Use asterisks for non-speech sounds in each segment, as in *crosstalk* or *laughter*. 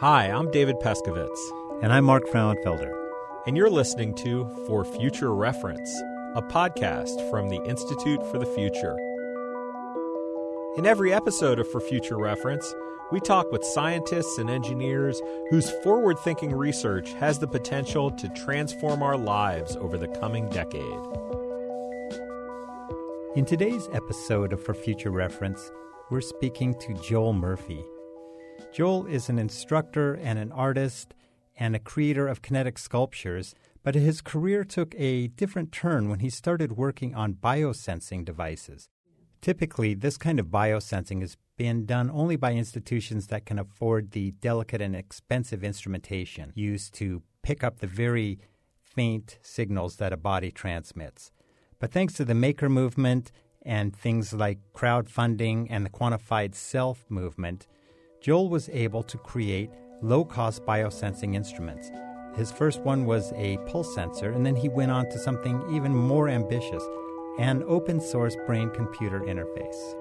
Hi, I'm David Pescovitz. And I'm Mark Frauenfelder. And you're listening to For Future Reference, a podcast from the Institute for the Future. In every episode of For Future Reference, we talk with scientists and engineers whose forward thinking research has the potential to transform our lives over the coming decade. In today's episode of For Future Reference, we're speaking to Joel Murphy. Joel is an instructor and an artist and a creator of kinetic sculptures, but his career took a different turn when he started working on biosensing devices. Typically, this kind of biosensing has been done only by institutions that can afford the delicate and expensive instrumentation used to pick up the very faint signals that a body transmits. But thanks to the maker movement and things like crowdfunding and the quantified self movement, Joel was able to create low cost biosensing instruments. His first one was a pulse sensor, and then he went on to something even more ambitious an open source brain computer interface.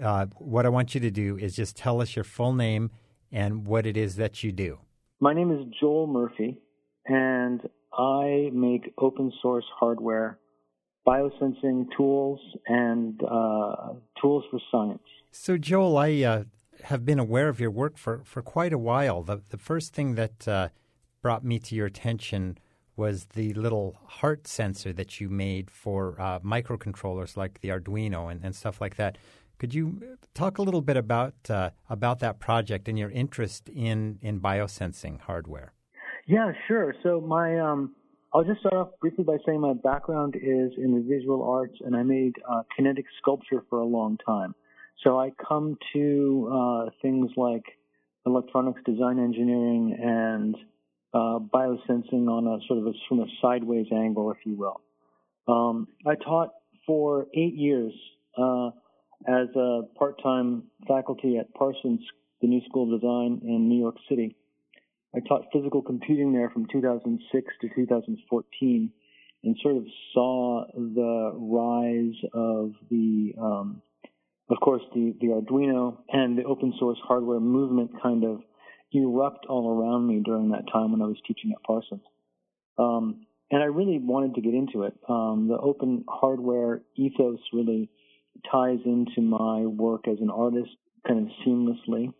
Uh, what I want you to do is just tell us your full name and what it is that you do. My name is Joel Murphy, and I make open source hardware, biosensing tools, and uh, tools for science. So, Joel, I uh, have been aware of your work for, for quite a while. The, the first thing that uh, brought me to your attention was the little heart sensor that you made for uh, microcontrollers like the Arduino and, and, stuff like that. Could you talk a little bit about uh, about that project and your interest in in biosensing hardware? Yeah, sure. So my um, I'll just start off briefly by saying my background is in the visual arts, and I made uh, kinetic sculpture for a long time. So I come to uh, things like electronics design engineering and uh, biosensing on a sort of a, from a sideways angle, if you will. Um, I taught for eight years uh, as a part-time faculty at Parsons, the New School of Design in New York City. I taught physical computing there from 2006 to 2014 and sort of saw the rise of the, um, of course, the, the Arduino and the open source hardware movement kind of erupt all around me during that time when I was teaching at Parsons. Um, and I really wanted to get into it. Um, the open hardware ethos really ties into my work as an artist kind of seamlessly.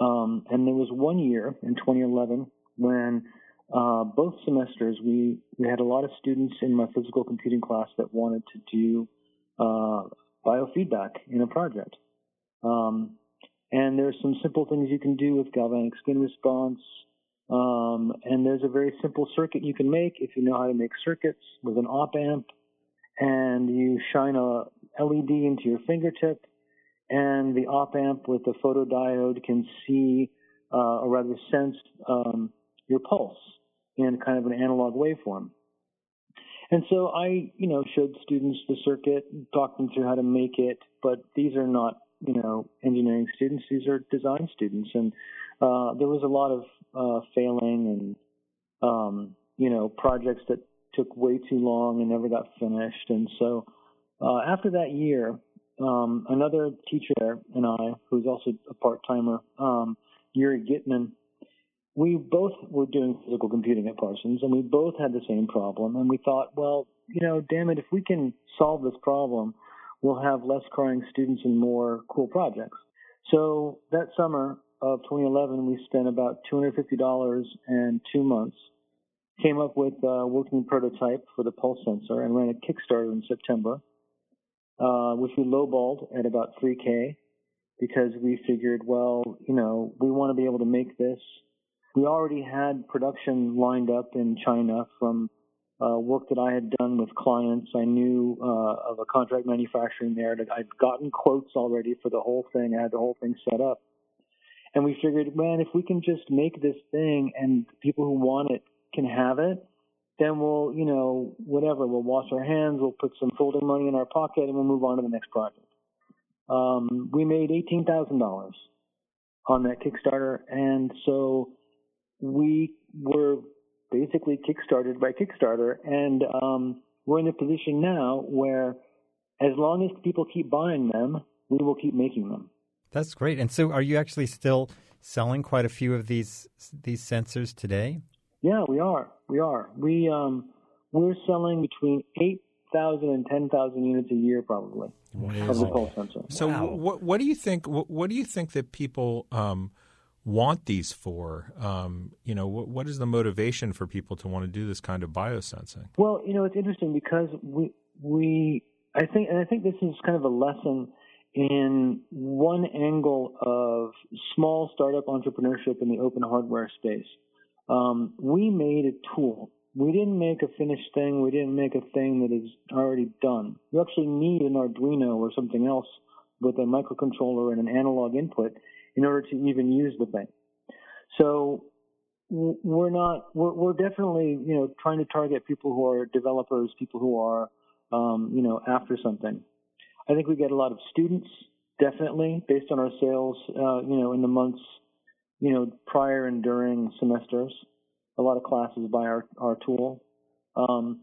Um, and there was one year in 2011 when uh, both semesters we we had a lot of students in my physical computing class that wanted to do uh, biofeedback in a project. Um, and there's some simple things you can do with galvanic skin response. Um, and there's a very simple circuit you can make if you know how to make circuits with an op amp. And you shine a LED into your fingertip, and the op amp with the photodiode can see, uh, or rather sense, um, your pulse in kind of an analog waveform. And so I, you know, showed students the circuit, talked them through how to make it, but these are not you know engineering students; these are design students, and uh, there was a lot of uh, failing and um, you know projects that took way too long and never got finished. And so uh, after that year, um, another teacher and I, who's also a part timer, um, Yuri Gitman, we both were doing physical computing at Parsons, and we both had the same problem. And we thought, well, you know, damn it, if we can solve this problem, we'll have less crying students and more cool projects. So that summer of 2011, we spent about $250 and two months, came up with a working prototype for the pulse sensor and ran a Kickstarter in September, uh, which we lowballed at about 3K because we figured, well, you know, we want to be able to make this. We already had production lined up in China from uh, work that I had done with clients. I knew uh, of a contract manufacturing there that I'd gotten quotes already for the whole thing. I had the whole thing set up. And we figured, man, if we can just make this thing and people who want it can have it, then we'll, you know, whatever, we'll wash our hands, we'll put some folding money in our pocket, and we'll move on to the next project. Um, we made $18,000 on that Kickstarter, and so we were basically kickstarted by Kickstarter, and um, we're in a position now where, as long as people keep buying them, we will keep making them. That's great. And so, are you actually still selling quite a few of these these sensors today? Yeah, we are. We are. We um, we're selling between eight thousand and ten thousand units a year, probably wow. of the pulse sensor. So, wow. what what do you think? What, what do you think that people um, want these for? Um, you know, what, what is the motivation for people to want to do this kind of biosensing? Well, you know, it's interesting because we we I think, and I think this is kind of a lesson in one angle of small startup entrepreneurship in the open hardware space. Um, we made a tool. We didn't make a finished thing. We didn't make a thing that is already done. You actually need an Arduino or something else with a microcontroller and an analog input in order to even use the thing. So we're not, we're, we're definitely, you know, trying to target people who are developers, people who are, um, you know, after something. I think we get a lot of students, definitely, based on our sales, uh, you know, in the months, you know, prior and during semesters. A lot of classes buy our, our tool. Um,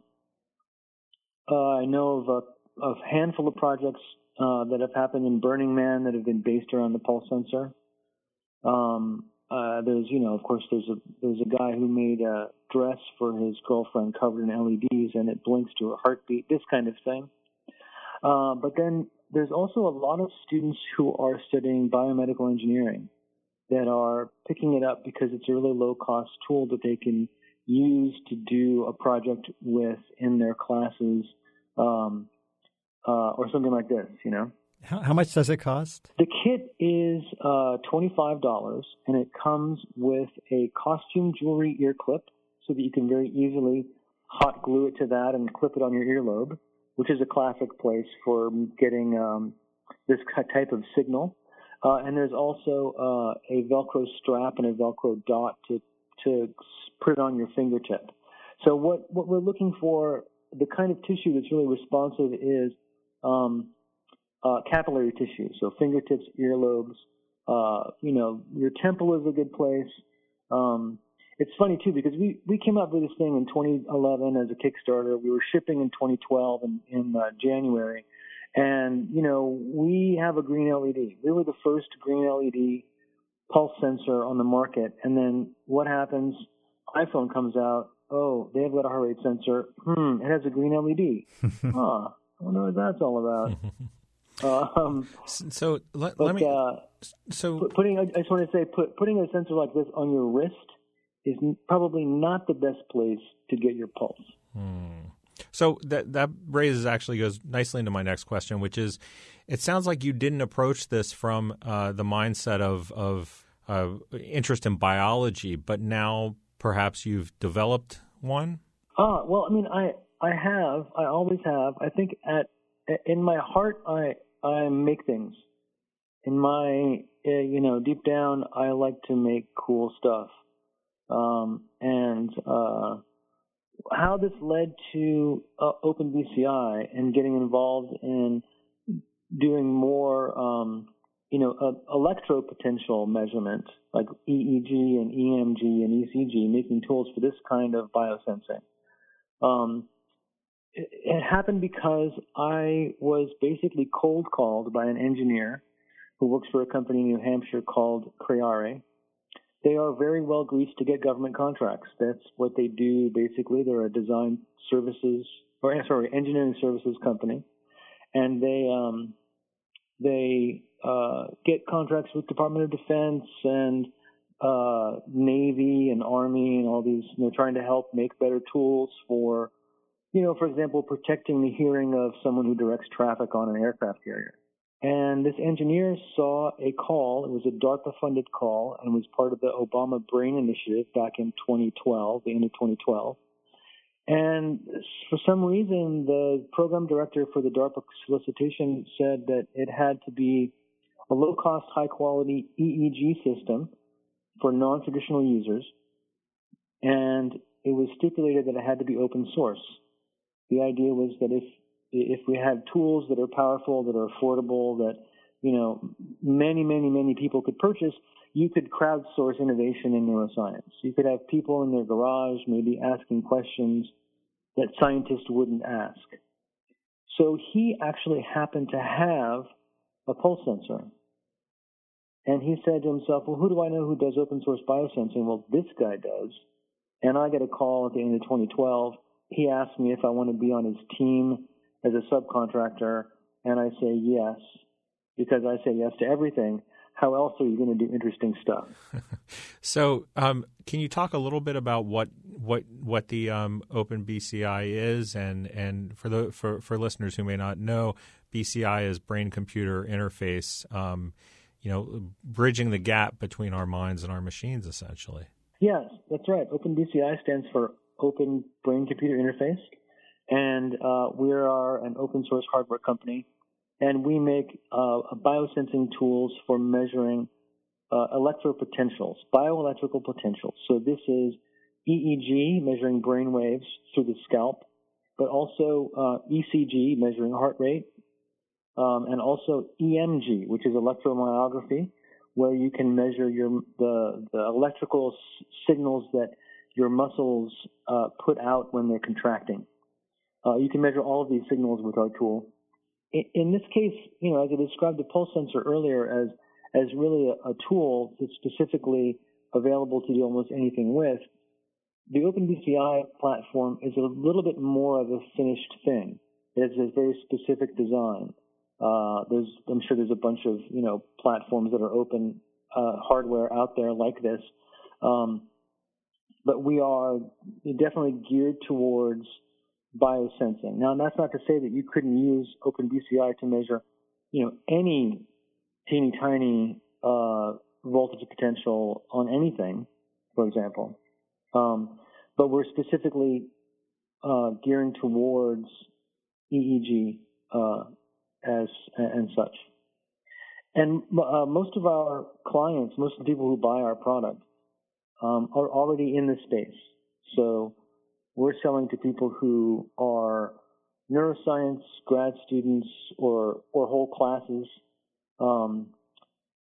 uh, I know of a, a, handful of projects uh, that have happened in Burning Man that have been based around the pulse sensor. Um, uh, there's, you know, of course, there's a there's a guy who made a dress for his girlfriend covered in LEDs and it blinks to a heartbeat. This kind of thing. Uh, but then there's also a lot of students who are studying biomedical engineering that are picking it up because it's a really low cost tool that they can use to do a project with in their classes um, uh, or something like this, you know. How, how, much does it cost? The kit is uh, $25 and it comes with a costume jewelry ear clip so that you can very easily hot glue it to that and clip it on your earlobe which is a classic place for getting um, this type of signal. Uh, and there's also uh, a Velcro strap and a Velcro dot to to put it on your fingertip. So what what we're looking for, the kind of tissue that's really responsive is um, uh, capillary tissue. So fingertips, earlobes. Uh, you know, your temple is a good place. Um, it's funny too because we we came up with this thing in 2011 as a Kickstarter. We were shipping in 2012 in, in uh, January, and you know we have a green LED. We were the first green LED pulse sensor on the market. And then what happens? iPhone comes out. Oh, they have got a heart rate sensor. Hmm, it has a green LED. *laughs* huh. I wonder what that's all about. *laughs* Um, so let, but, let me. Uh, so putting, I just want to say, put, putting a sensor like this on your wrist is probably not the best place to get your pulse. Hmm. So that that raises actually goes nicely into my next question, which is, it sounds like you didn't approach this from uh, the mindset of of uh, interest in biology, but now perhaps you've developed one. Ah, well, I mean, I I have, I always have. I think at in my heart, I I make things. In my, uh, you know, deep down, I like to make cool stuff um, and uh, how this led to uh, OpenBCI and getting involved in doing more, um, you know, uh, electropotential measurement like EEG and EMG and ECG, making tools for this kind of biosensing. Um, it, it happened because I was basically cold called by an engineer who works for a company in New Hampshire called Creare they are very well greased to get government contracts. That's what they do basically. They're a design services or eh, sorry, engineering services company, and they um, they uh, get contracts with Department of Defense and uh, Navy and Army and all these. Know, trying to help make better tools for, you know, for example, protecting the hearing of someone who directs traffic on an aircraft carrier. And this engineer saw a call. It was a DARPA funded call and was part of the Obama Brain Initiative back in 2012, the end of 2012. And for some reason, the program director for the DARPA solicitation said that it had to be a low cost, high quality EEG system for non traditional users. And it was stipulated that it had to be open source. The idea was that if if we have tools that are powerful, that are affordable, that you know many, many, many people could purchase, you could crowdsource innovation in neuroscience. You could have people in their garage maybe asking questions that scientists wouldn't ask. So he actually happened to have a pulse sensor. And he said to himself, well, who do I know who does open source biosensing? Well, this guy does. And I get a call at the end of 2012. He asked me if I want to be on his team as a subcontractor. And I say yes, because I say yes to everything. How else are you going to do interesting stuff? *laughs* so, um, can you talk a little bit about what what what the um, Open BCI is, and and for the for for listeners who may not know, BCI is brain computer interface. Um, you know, bridging the gap between our minds and our machines, essentially. Yes, that's right. Open BCI stands for Open Brain Computer Interface, and uh, we are an open source hardware company, and we make uh, biosensing tools for measuring uh, electropotentials, bioelectrical potentials. So this is EEG, measuring brain waves through the scalp, but also uh, ECG, measuring heart rate, um, and also EMG, which is electromyography, where you can measure your the the electrical s- signals that your muscles uh, put out when they're contracting. Uh, you can measure all of these signals with our tool. In, in, this case, you know, as I described the pulse sensor earlier as as really a, a tool that's specifically available to do almost anything with, the OpenBCI platform is a little bit more of a finished thing. It's a very specific design. Uh, there's, I'm sure there's a bunch of, you know, platforms that are open uh, hardware out there like this. Um, but we are definitely geared towards biosensing. Now, that's not to say that you couldn't use OpenBCI to measure, you know, any teeny tiny uh, voltage potential on anything, for example. Um, but we're specifically uh, gearing towards EEG uh, as and such. And uh, most of our clients, most of the people who buy our product, um, are already in this space. So we're selling to people who are neuroscience grad students or or whole classes, um,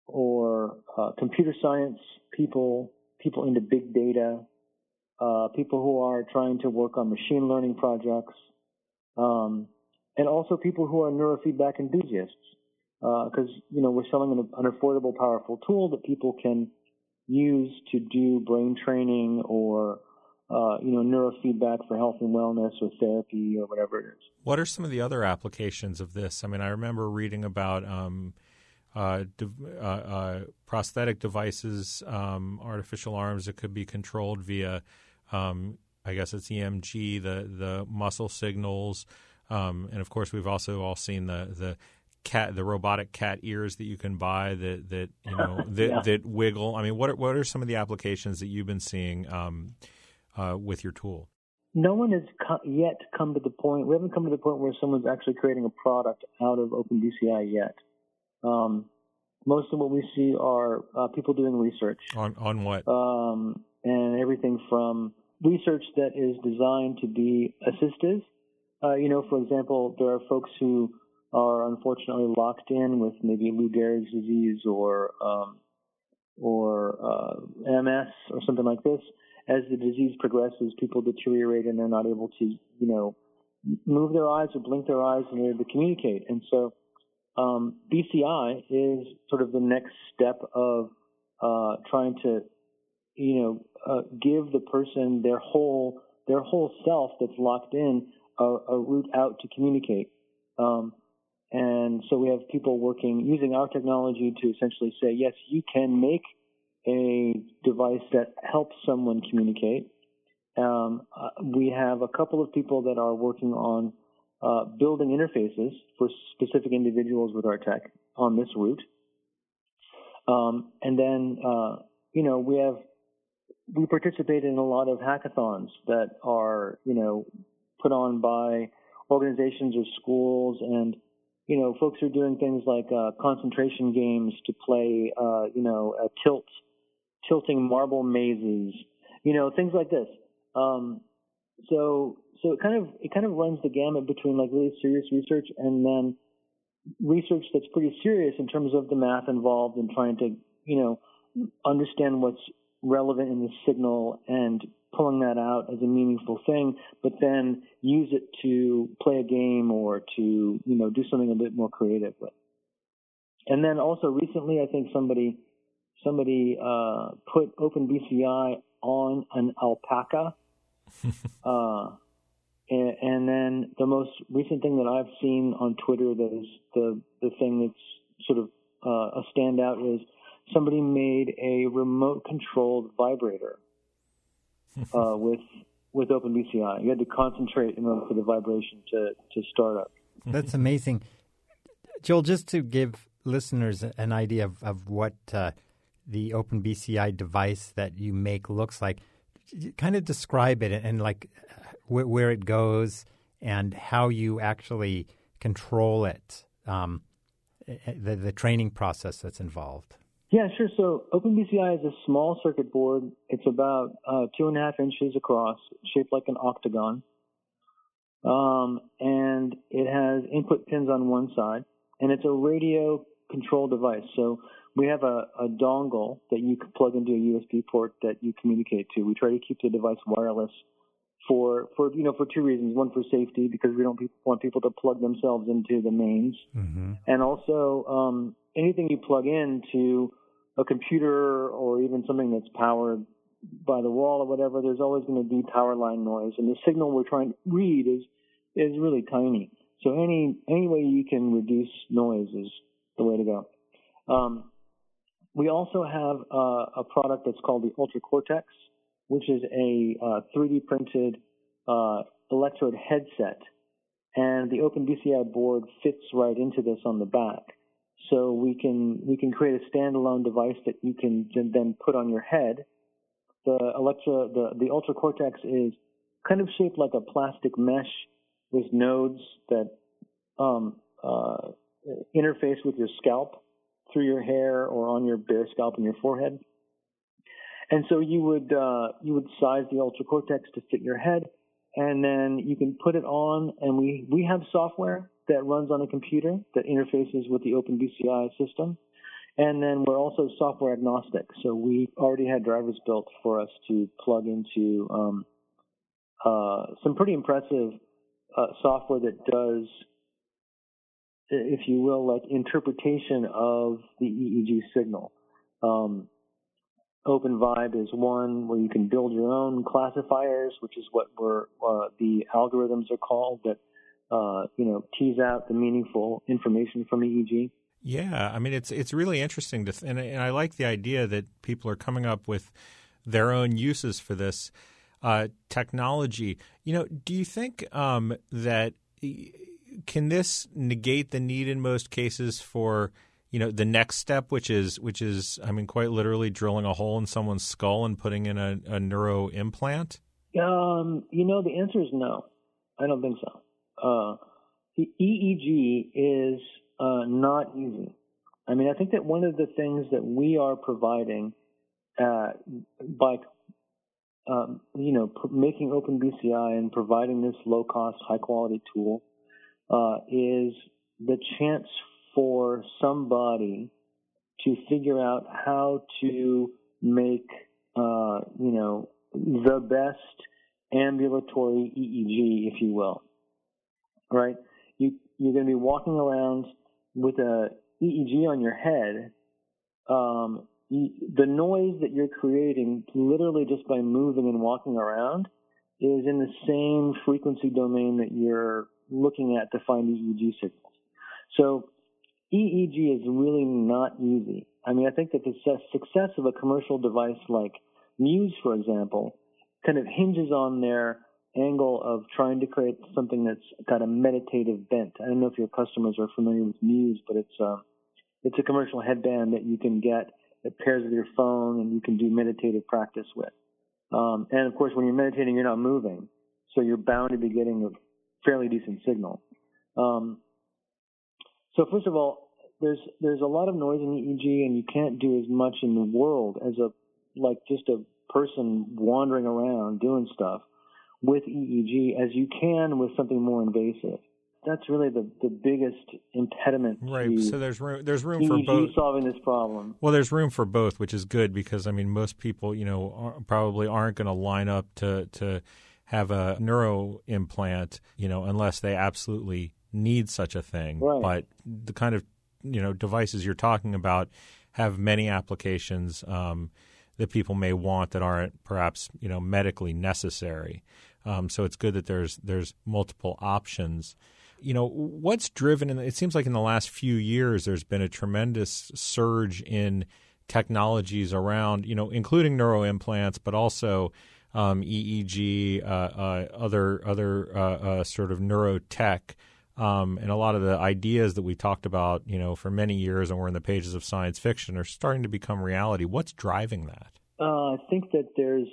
or uh, computer science people, people into big data, uh, people who are trying to work on machine learning projects. Um, and also people who are neurofeedback enthusiasts. Because uh, you know we're selling an, an, affordable, powerful tool that people can use to do brain training or uh, you know neurofeedback for health and wellness or therapy or whatever it is. What are some of the other applications of this? I mean, I remember reading about. Um, uh, de- uh, uh, prosthetic devices, um, artificial arms that could be controlled via, um, I guess it's EMG, the the muscle signals, um, and of course, we've also all seen the the cat the robotic cat ears that you can buy that that you know *laughs* that, yeah. that wiggle. I mean, what are, what are some of the applications that you've been seeing um, uh, with your tool? No one has co- yet come to the point. We haven't come to the point where someone's actually creating a product out of OpenBCI yet. Um, most of what we see are uh, people doing research on on what, um, and everything from research that is designed to be assistive uh, you know, for example, there are folks who are unfortunately locked in with maybe Lou Gehrig's disease or um, or uh, MS or something like this. As the disease progresses, people deteriorate and they're not able to, you know, move their eyes or blink their eyes in order to communicate. And so, um, BCI is sort of the next step of uh, trying to, you know, uh, give the person their whole their whole self that's locked in a, a route out to communicate. Um, and so we have people working using our technology to essentially say, yes, you can make a device that helps someone communicate. Um, uh, we have a couple of people that are working on uh, building interfaces for specific individuals with our tech on this route. Um, and then, uh, you know, we have we participate in a lot of hackathons that are, you know, put on by organizations or schools and you know folks are doing things like uh, concentration games to play uh, you know uh, tilt tilting marble mazes you know things like this um, so so it kind of it kind of runs the gamut between like really serious research and then research that's pretty serious in terms of the math involved in trying to you know understand what's relevant in the signal and pulling that out as a meaningful thing, but then use it to play a game or to, you know, do something a bit more creative with. and then also recently, I think somebody somebody uh, put OpenBCI on an alpaca. *laughs* uh, and, and, then the most recent thing that I've seen on Twitter that is the the thing that's sort of uh, a standout is somebody made a remote controlled vibrator *laughs* uh, with with OpenBCI. You had to concentrate in order for the vibration to to start up. That's amazing, Joel. Just to give listeners an idea of, of what uh, the OpenBCI device that you make looks like, kind of describe it and like wh- where it goes and how you actually control it, um, the, the training process that's involved. Yeah, sure. So OpenBCI is a small circuit board. It's about uh, two and a half inches across, shaped like an octagon. Um, and it has input pins on one side, and it's a radio control device. So we have a, a dongle that you can plug into a USB port that you communicate to. We try to keep the device wireless for for you know for two reasons. One for safety because we don't want people to plug themselves into the mains, mm-hmm. and also um, anything you plug into a computer or even something that's powered by the wall or whatever, there's always going to be power line noise, and the signal we're trying to read is is really tiny. So any any way you can reduce noise is the way to go. Um, we also have uh, a product that's called the Ultra Cortex, which is a uh, 3D printed uh, electrode headset, and the OpenBCI board fits right into this on the back. So we can we can create a standalone device that you can then put on your head. The Electra the the Ultra Cortex is kind of shaped like a plastic mesh with nodes that um, uh, interface with your scalp through your hair or on your bare scalp and your forehead. And so you would uh, you would size the Ultra Cortex to fit your head, and then you can put it on. And we we have software that runs on a computer that interfaces with the OpenBCI system. And then we're also software agnostic. So we already had drivers built for us to plug into um, uh, some pretty impressive uh, software that does, if you will, like interpretation of the EEG signal. Um, OpenVibe is one where you can build your own classifiers, which is what we're, uh, the algorithms are called that uh, you know, tease out the meaningful information from EEG. Yeah, I mean, it's it's really interesting to, th- and, and I like the idea that people are coming up with their own uses for this uh, technology. You know, do you think um, that can this negate the need in most cases for you know the next step, which is which is I mean, quite literally drilling a hole in someone's skull and putting in a, a neuro implant? Um, you know, the answer is no. I don't think so uh, the EEG is uh, not easy. I mean, I think that one of the things that we are providing uh, by um, you know, making OpenBCI and providing this low cost, high quality tool uh, is the chance for somebody to figure out how to make, uh, you know, the best ambulatory EEG, if you will right? You you're going to be walking around with a EEG on your head. Um, the noise that you're creating, literally just by moving and walking around, is in the same frequency domain that you're looking at to find EEG signals. So EEG is really not easy. I mean, I think that the success of a commercial device like Muse, for example, kind of hinges on their angle of trying to create something that's got a meditative bent. I don't know if your customers are familiar with Muse, but it's a, uh, it's a commercial headband that you can get that pairs with your phone and you can do meditative practice with. Um, and of course, when you're meditating, you're not moving, so you're bound to be getting fairly decent signal. Um, so first of all, there's there's a lot of noise in EEG, and you can't do as much in the world as a like just a person wandering around doing stuff with EEG as you can with something more invasive. That's really the, the biggest impediment. Right. so there's room there's room EEG for both solving this problem. Well, there's room for both, which is good because I mean most people you know are, probably aren't going to line up to to have a neuro implant you know unless they absolutely need such a thing. Right. But the kind of you know devices you're talking about have many applications um, that people may want that aren't perhaps you know medically necessary. Um, so it's good that there's there's multiple options. You know what's driven, and it seems like in the last few years there's been a tremendous surge in technologies around, you know, including neuroimplants, but also um, EEG, uh, uh, other other uh, uh, sort of neurotech. Um, and a lot of the ideas that we talked about, you know, for many years and were in the pages of science fiction are starting to become reality. What's driving that? Uh, I think that there's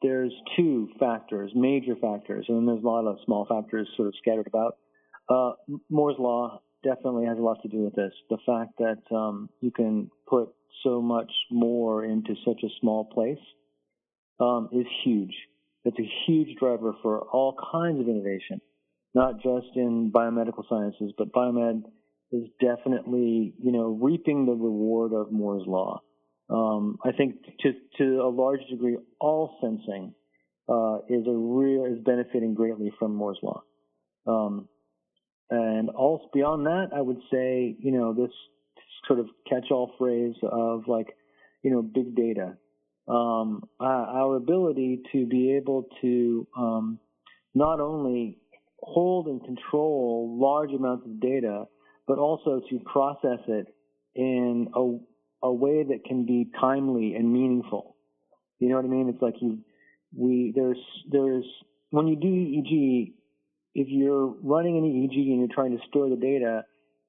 there's two factors, major factors, and then there's a lot of small factors sort of scattered about. Uh, Moore's law definitely has a lot to do with this. The fact that um, you can put so much more into such a small place um, is huge. It's a huge driver for all kinds of innovation not just in biomedical sciences, but biomed is definitely, you know, reaping the reward of Moore's law. Um, I think to to a large degree, all sensing uh, is a real is benefiting greatly from Moore's law. Um, and also beyond that, I would say, you know, this sort of catch-all phrase of like, you know, big data. Um, our ability to be able to um, not only hold and control large amounts of data, but also to process it in a, a way that can be timely and meaningful. You know what I mean? It's like you, we, there's, there's, when you do EEG, if you're running an EEG and you're trying to store the data,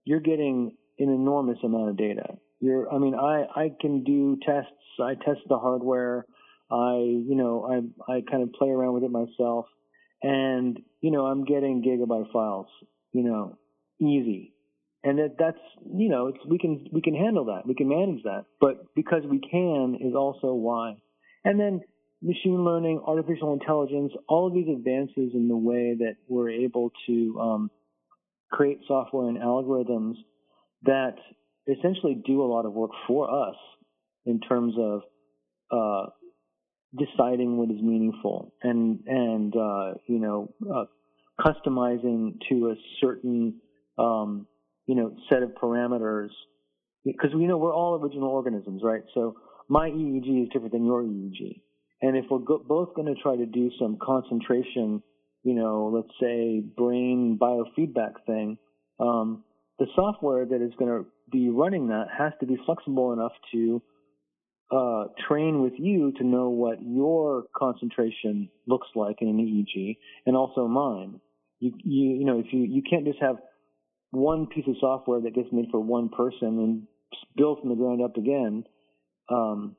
you're getting an enormous amount of data. You're, I mean, I, I can do tests. I test the hardware. I, you know, I, I kind of play around with it myself. And you know I'm getting gigabyte files, you know, easy, and that that's you know it's we can we can handle that, we can manage that, but because we can is also why, and then machine learning, artificial intelligence, all of these advances in the way that we're able to um, create software and algorithms that essentially do a lot of work for us in terms of uh, deciding what is meaningful and and uh, you know uh, customizing to a certain um, you know set of parameters because we know we're all original organisms, right? So my EEG is different than your EEG, and if we're go- both going to try to do some concentration, you know, let's say brain biofeedback thing, um, the software that is going to be running that has to be flexible enough to uh, train with you to know what your concentration looks like in an EEG, and also mine. You, you, you know, if you you can't just have one piece of software that gets made for one person and built from the ground up again um,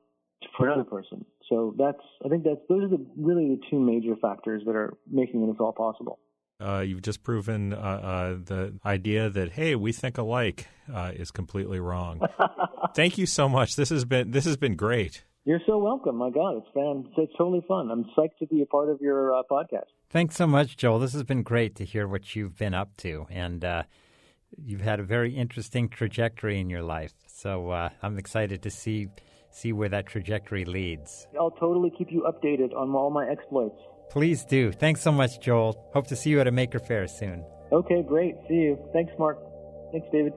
for another person. So that's I think that's those are the really the two major factors that are making this all possible. Uh, you've just proven uh, uh, the idea that hey, we think alike uh, is completely wrong. *laughs* Thank you so much. This has been this has been great. You're so welcome. My God, it's fun. It's totally fun. I'm psyched to be a part of your uh, podcast. Thanks so much, Joel. This has been great to hear what you've been up to, and uh, you've had a very interesting trajectory in your life. So I'm excited to see see where that trajectory leads. I'll totally keep you updated on all my exploits. Please do. Thanks so much, Joel. Hope to see you at a Maker Faire soon. Okay, great. See you. Thanks, Mark. Thanks, David.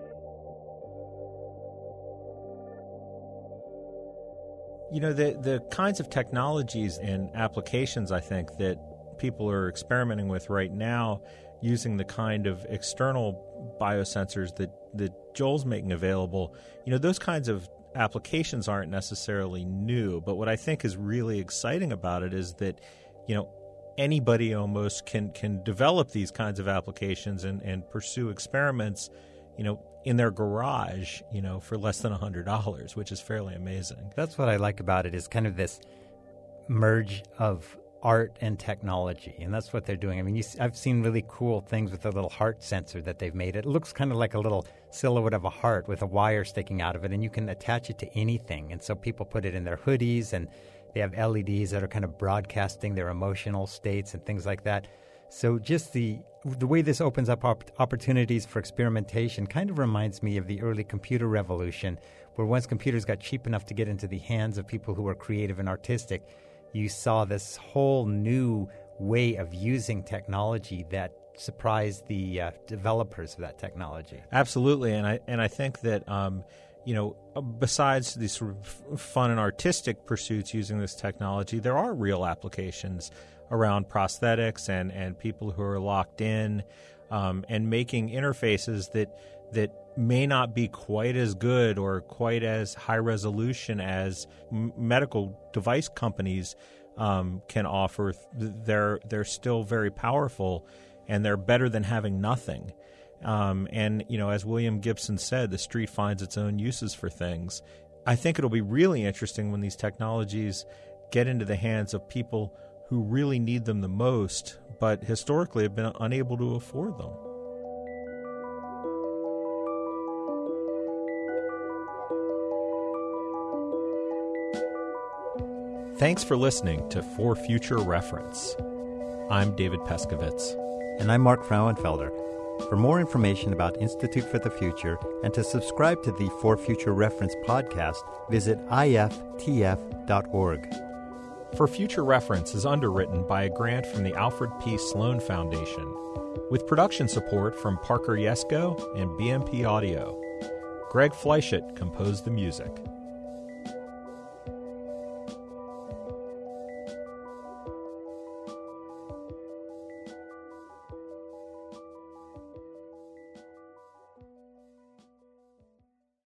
You know, the, the kinds of technologies and applications I think that people are experimenting with right now using the kind of external biosensors that, that Joel's making available, you know, those kinds of applications aren't necessarily new. But what I think is really exciting about it is that, you know, anybody almost can can develop these kinds of applications and, and pursue experiments, you know, in their garage, you know, for less than hundred dollars, which is fairly amazing. That's what I like about it is kind of this merge of art and technology, and that's what they're doing. I mean, you, I've seen really cool things with a little heart sensor that they've made. It looks kind of like a little silhouette of a heart with a wire sticking out of it, and you can attach it to anything. And so people put it in their hoodies and they have LEDs that are kind of broadcasting their emotional states and things like that. So just the the way this opens up op- opportunities for experimentation kind of reminds me of the early computer revolution, where once computers got cheap enough to get into the hands of people who were creative and artistic, you saw this whole new way of using technology that surprised the uh, developers of that technology. Absolutely, and I and I think that um, you know besides these sort of fun and artistic pursuits using this technology, there are real applications around prosthetics and and people who are locked in um, and making interfaces that that may not be quite as good or quite as high resolution as m- medical device companies um, can offer. They're they're still very powerful, and they're better than having nothing. Um, and you know, as William Gibson said, the street finds its own uses for things. I think it'll be really interesting when these technologies get into the hands of people who really need them the most, but historically have been unable to afford them. Thanks for listening to For Future Reference. I'm David Pescovitz. And I'm Mark Frauenfelder. For more information about Institute for the Future and to subscribe to the For Future Reference podcast, visit iftf.org. For Future Reference is underwritten by a grant from the Alfred P. Sloan Foundation, with production support from Parker Yesko and BMP Audio. Greg Fleischert composed the music.